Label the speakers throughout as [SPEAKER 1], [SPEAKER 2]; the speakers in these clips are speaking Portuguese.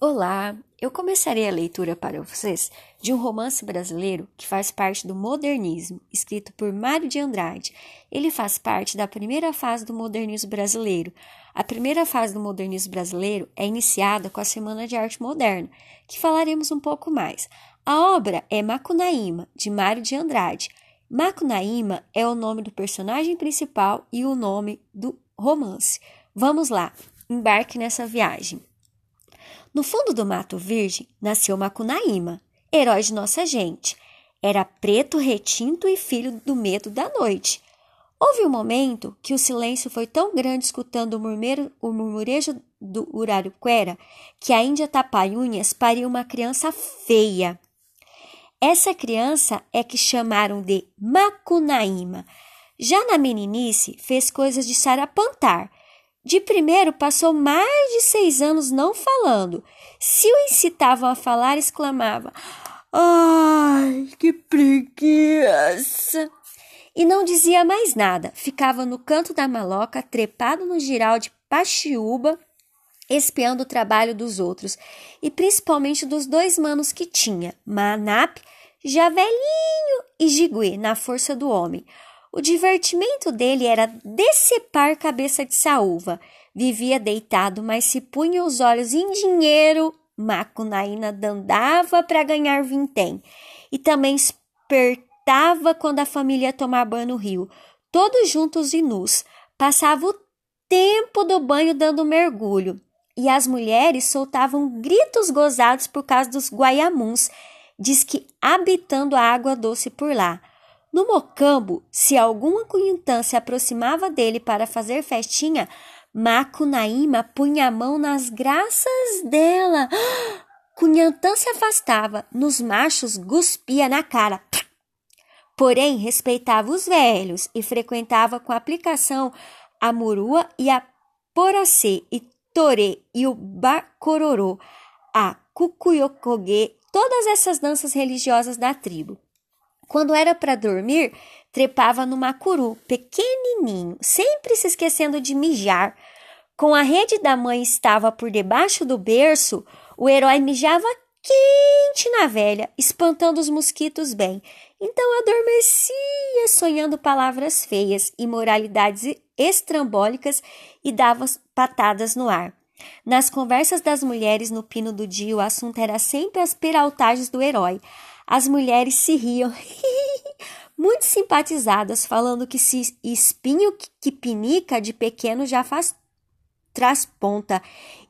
[SPEAKER 1] Olá, eu começarei a leitura para vocês de um romance brasileiro que faz parte do modernismo, escrito por Mário de Andrade. Ele faz parte da primeira fase do modernismo brasileiro. A primeira fase do modernismo brasileiro é iniciada com a Semana de Arte Moderna, que falaremos um pouco mais. A obra é Macunaíma, de Mário de Andrade. Macunaíma é o nome do personagem principal e o nome do romance. Vamos lá, embarque nessa viagem. No fundo do Mato Virgem nasceu Macunaíma, herói de nossa gente. Era preto, retinto e filho do medo da noite. Houve um momento que o silêncio foi tão grande escutando o, o murmurejo do Urariquera que a Índia Tapaiunhas pariu uma criança feia. Essa criança é que chamaram de Macunaíma. Já na meninice, fez coisas de sarapantar, de primeiro, passou mais de seis anos não falando. Se o incitavam a falar, exclamava: Ai, que preguiça! E não dizia mais nada. Ficava no canto da maloca, trepado no giral de pachiúba, espiando o trabalho dos outros, e principalmente dos dois manos que tinha, Manap, já velhinho, e Jiguê, na força do homem. O divertimento dele era decepar cabeça de saúva. Vivia deitado, mas se punha os olhos em dinheiro, Macunaína dandava para ganhar vintém. E também espertava quando a família tomava banho no rio, todos juntos e nus. Passava o tempo do banho dando mergulho. E as mulheres soltavam gritos gozados por causa dos guaiamuns, diz que habitando a água doce por lá. No mocambo, se alguma cunhantã se aproximava dele para fazer festinha, Macunaíma punha a mão nas graças dela. Cunhantã se afastava, nos machos guspia na cara. Porém, respeitava os velhos e frequentava com aplicação a murua e a poracê e torê e o bacororô, a cucuiocoguê, todas essas danças religiosas da tribo. Quando era para dormir, trepava no macuru, pequenininho, sempre se esquecendo de mijar. Com a rede da mãe estava por debaixo do berço, o herói mijava quente na velha, espantando os mosquitos bem. Então adormecia, sonhando palavras feias, imoralidades estrambólicas e dava patadas no ar. Nas conversas das mulheres no pino do dia, o assunto era sempre as peraltagens do herói. As mulheres se riam, muito simpatizadas, falando que se espinho que pinica de pequeno já faz traz ponta.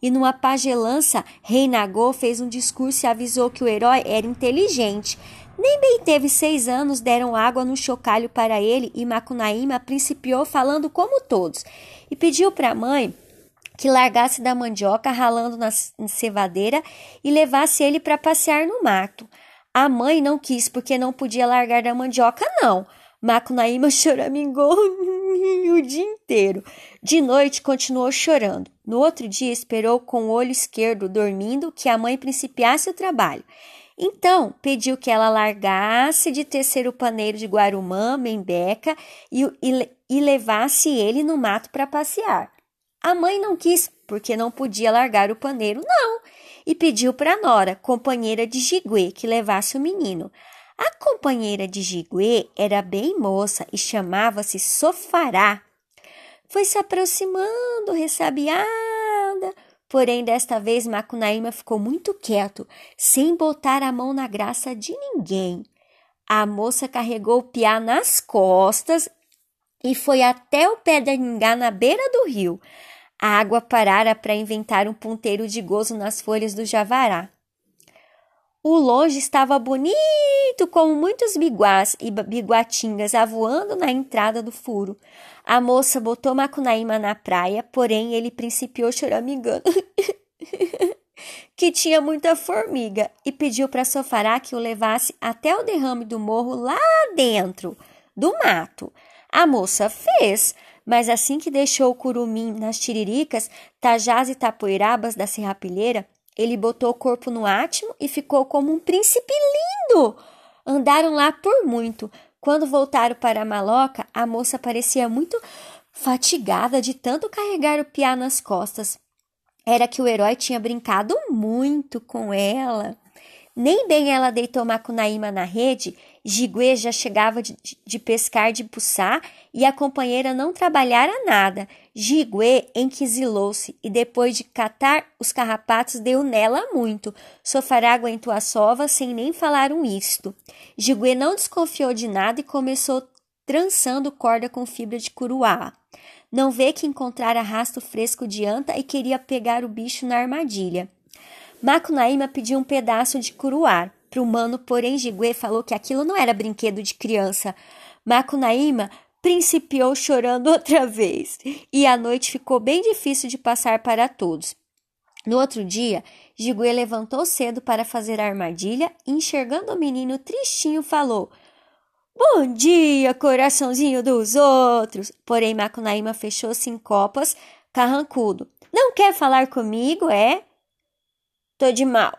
[SPEAKER 1] E numa pagelança, Reinagô fez um discurso e avisou que o herói era inteligente. Nem bem teve seis anos, deram água no chocalho para ele e Macunaíma principiou falando como todos e pediu para a mãe que largasse da mandioca ralando na cevadeira e levasse ele para passear no mato. A mãe não quis porque não podia largar da mandioca, não. Macunaíma choramingou o dia inteiro. De noite continuou chorando. No outro dia esperou com o olho esquerdo dormindo que a mãe principiasse o trabalho. Então pediu que ela largasse de tecer o paneiro de Guarumã, Membeca e, e, e levasse ele no mato para passear. A mãe não quis, porque não podia largar o paneiro, não, e pediu para Nora, companheira de Jiguê, que levasse o menino. A companheira de Jiguê era bem moça e chamava-se Sofará. Foi se aproximando, ressabiada, porém desta vez Macunaíma ficou muito quieto, sem botar a mão na graça de ninguém. A moça carregou o piá nas costas e foi até o pé da Ningá na beira do rio. A água parara para inventar um ponteiro de gozo nas folhas do javará. O longe estava bonito, como muitos biguás e biguatingas avoando na entrada do furo. A moça botou Macunaíma na praia, porém ele principiou choramingando que tinha muita formiga e pediu para Sofará que o levasse até o derrame do morro lá dentro do mato. A moça fez, mas assim que deixou o curumim nas tiriricas, tajás e tapoeirabas da serrapilheira, ele botou o corpo no átimo e ficou como um príncipe lindo. Andaram lá por muito. Quando voltaram para a maloca, a moça parecia muito fatigada de tanto carregar o piá nas costas. era que o herói tinha brincado muito com ela. Nem bem ela deitou Macunaíma na rede, Jiguê já chegava de, de, pescar de puçá e a companheira não trabalhara nada. Jiguê enquisilou-se e depois de catar os carrapatos deu nela muito. Sofará aguentou a sova sem nem falar um isto. Jiguê não desconfiou de nada e começou trançando corda com fibra de curuá. Não vê que encontrara rasto fresco de anta e queria pegar o bicho na armadilha. Macunaíma pediu um pedaço de curuá. Para o mano, porém, Jiguê falou que aquilo não era brinquedo de criança. Macunaíma principiou chorando outra vez, e a noite ficou bem difícil de passar para todos. No outro dia, Jiguê levantou cedo para fazer a armadilha e, enxergando o menino tristinho, falou: Bom dia, coraçãozinho dos outros. Porém, Macunaíma fechou-se em copas, carrancudo. Não quer falar comigo, é? Tô de mal.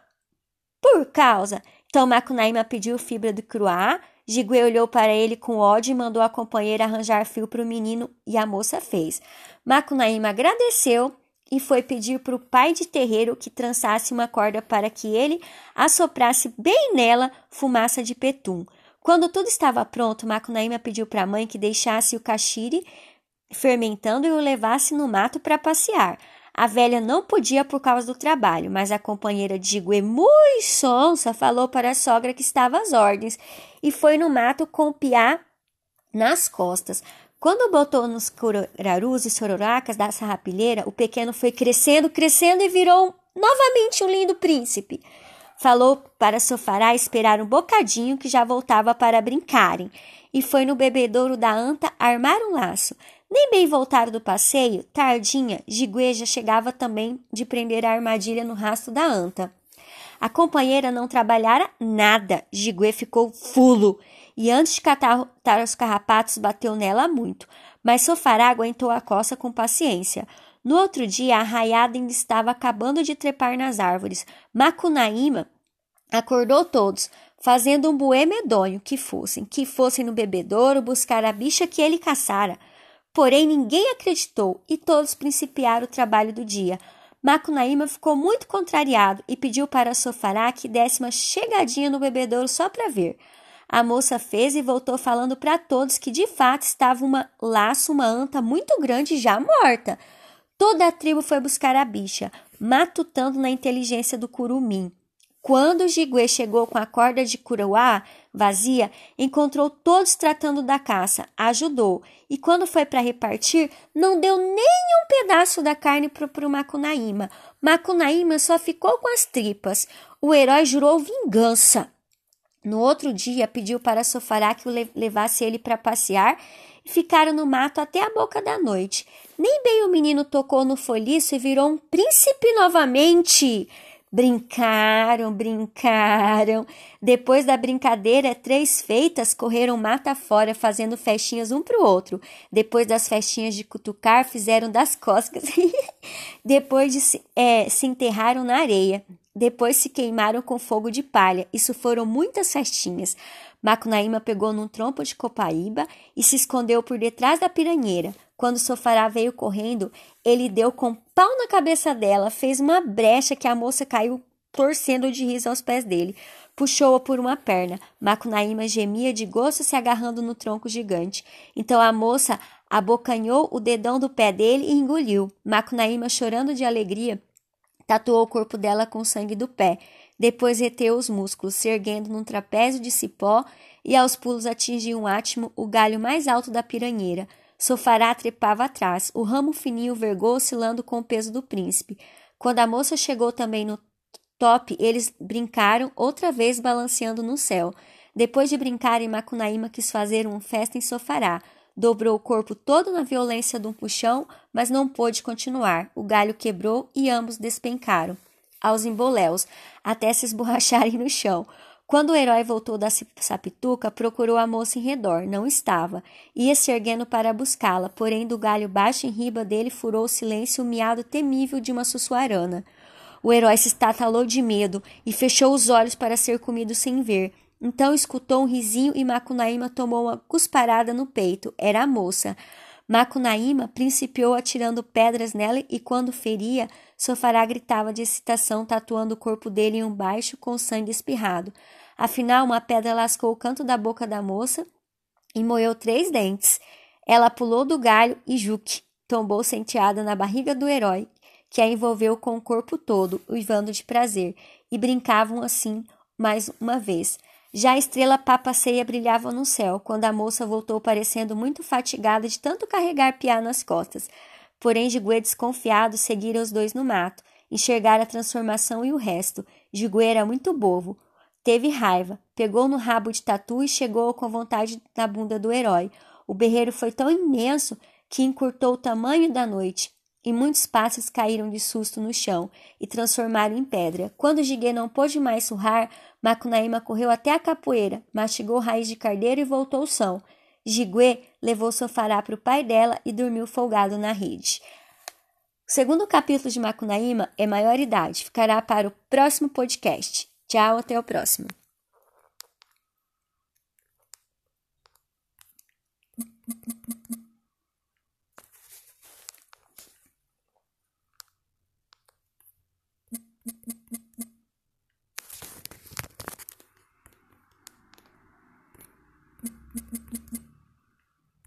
[SPEAKER 1] Por causa. Então Macunaíma pediu fibra do cruá. Jiguê olhou para ele com ódio e mandou a companheira arranjar fio para o menino e a moça fez. Macunaíma agradeceu e foi pedir para o pai de terreiro que trançasse uma corda para que ele assoprasse bem nela fumaça de petum. Quando tudo estava pronto, Macunaíma pediu para a mãe que deixasse o caxire fermentando e o levasse no mato para passear. A velha não podia por causa do trabalho, mas a companheira de Jiguê, muito sonsa, falou para a sogra que estava às ordens e foi no mato com o piá nas costas. Quando botou nos curarus e sororacas da sarrapilheira, o pequeno foi crescendo, crescendo e virou novamente um lindo príncipe. Falou para Sofará esperar um bocadinho que já voltava para brincarem, e foi no bebedouro da anta armar um laço. Nem bem voltaram do passeio, tardinha, Jiguê já chegava também de prender a armadilha no rastro da anta. A companheira não trabalhara nada, Jiguê ficou fulo, e antes de catar os carrapatos bateu nela muito, mas Sofará aguentou a coça com paciência. No outro dia, a raiada ainda estava acabando de trepar nas árvores. Macunaíma acordou todos, fazendo um bué medonho que fossem, que fossem no bebedouro buscar a bicha que ele caçara. Porém, ninguém acreditou e todos principiaram o trabalho do dia. Macunaíma ficou muito contrariado e pediu para Sofará que desse uma chegadinha no bebedouro só para ver. A moça fez e voltou falando para todos que de fato estava uma laço, uma anta muito grande já morta. Toda a tribo foi buscar a bicha, matutando na inteligência do curumim. Quando Jiguê chegou com a corda de curuá vazia, encontrou todos tratando da caça, ajudou, e quando foi para repartir, não deu nem um pedaço da carne para o Macunaíma. Macunaíma só ficou com as tripas. O herói jurou vingança. No outro dia, pediu para Sofará que o levasse ele para passear Ficaram no mato até a boca da noite. Nem bem o menino tocou no folhiço e virou um príncipe novamente. Brincaram, brincaram. Depois da brincadeira, três feitas correram mata fora, fazendo festinhas um para o outro. Depois das festinhas de cutucar, fizeram das costas. Depois de se, é, se enterraram na areia. Depois se queimaram com fogo de palha. Isso foram muitas festinhas. Macunaíma pegou num trompo de copaíba e se escondeu por detrás da piranheira. Quando Sofará veio correndo, ele deu com pau na cabeça dela, fez uma brecha que a moça caiu torcendo de riso aos pés dele. Puxou-a por uma perna. Macunaíma gemia de gosto se agarrando no tronco gigante. Então a moça abocanhou o dedão do pé dele e engoliu. Macunaíma, chorando de alegria, tatuou o corpo dela com o sangue do pé. Depois reteu os músculos, se erguendo num trapézio de cipó e aos pulos atingiu um átimo o galho mais alto da piranheira. Sofará trepava atrás, o ramo fininho vergou oscilando com o peso do príncipe. Quando a moça chegou também no top, eles brincaram, outra vez balanceando no céu. Depois de brincarem, Macunaíma quis fazer uma festa em Sofará. Dobrou o corpo todo na violência de um puxão, mas não pôde continuar. O galho quebrou e ambos despencaram aos emboléus, até se esborracharem no chão. Quando o herói voltou da sapituca, procurou a moça em redor. Não estava. Ia se erguendo para buscá-la, porém do galho baixo em riba dele furou o silêncio o miado temível de uma sussuarana. O herói se estatalou de medo e fechou os olhos para ser comido sem ver. Então escutou um risinho e Macunaíma tomou uma cusparada no peito. Era a moça. Macunaíma principiou atirando pedras nela e, quando feria, Sofará gritava de excitação, tatuando o corpo dele em um baixo com sangue espirrado. Afinal, uma pedra lascou o canto da boca da moça e moeu três dentes. Ela pulou do galho e Juque tombou senteada na barriga do herói, que a envolveu com o corpo todo, uivando de prazer, e brincavam assim mais uma vez. Já a estrela papaceia brilhava no céu, quando a moça voltou parecendo muito fatigada de tanto carregar piá nas costas. Porém, Jiguê, desconfiado, seguira os dois no mato, enxergar a transformação e o resto. Jiguê era muito bobo. Teve raiva, pegou no rabo de tatu e chegou com vontade na bunda do herói. O berreiro foi tão imenso que encurtou o tamanho da noite, e muitos pássaros caíram de susto no chão e transformaram em pedra. Quando Jiguê não pôde mais surrar, Macunaíma correu até a capoeira, mastigou raiz de cardeiro e voltou são. Jiguê levou Sofará para o pai dela e dormiu folgado na rede. O segundo capítulo de Macunaíma é maioridade, ficará para o próximo podcast. Tchau, até o próximo.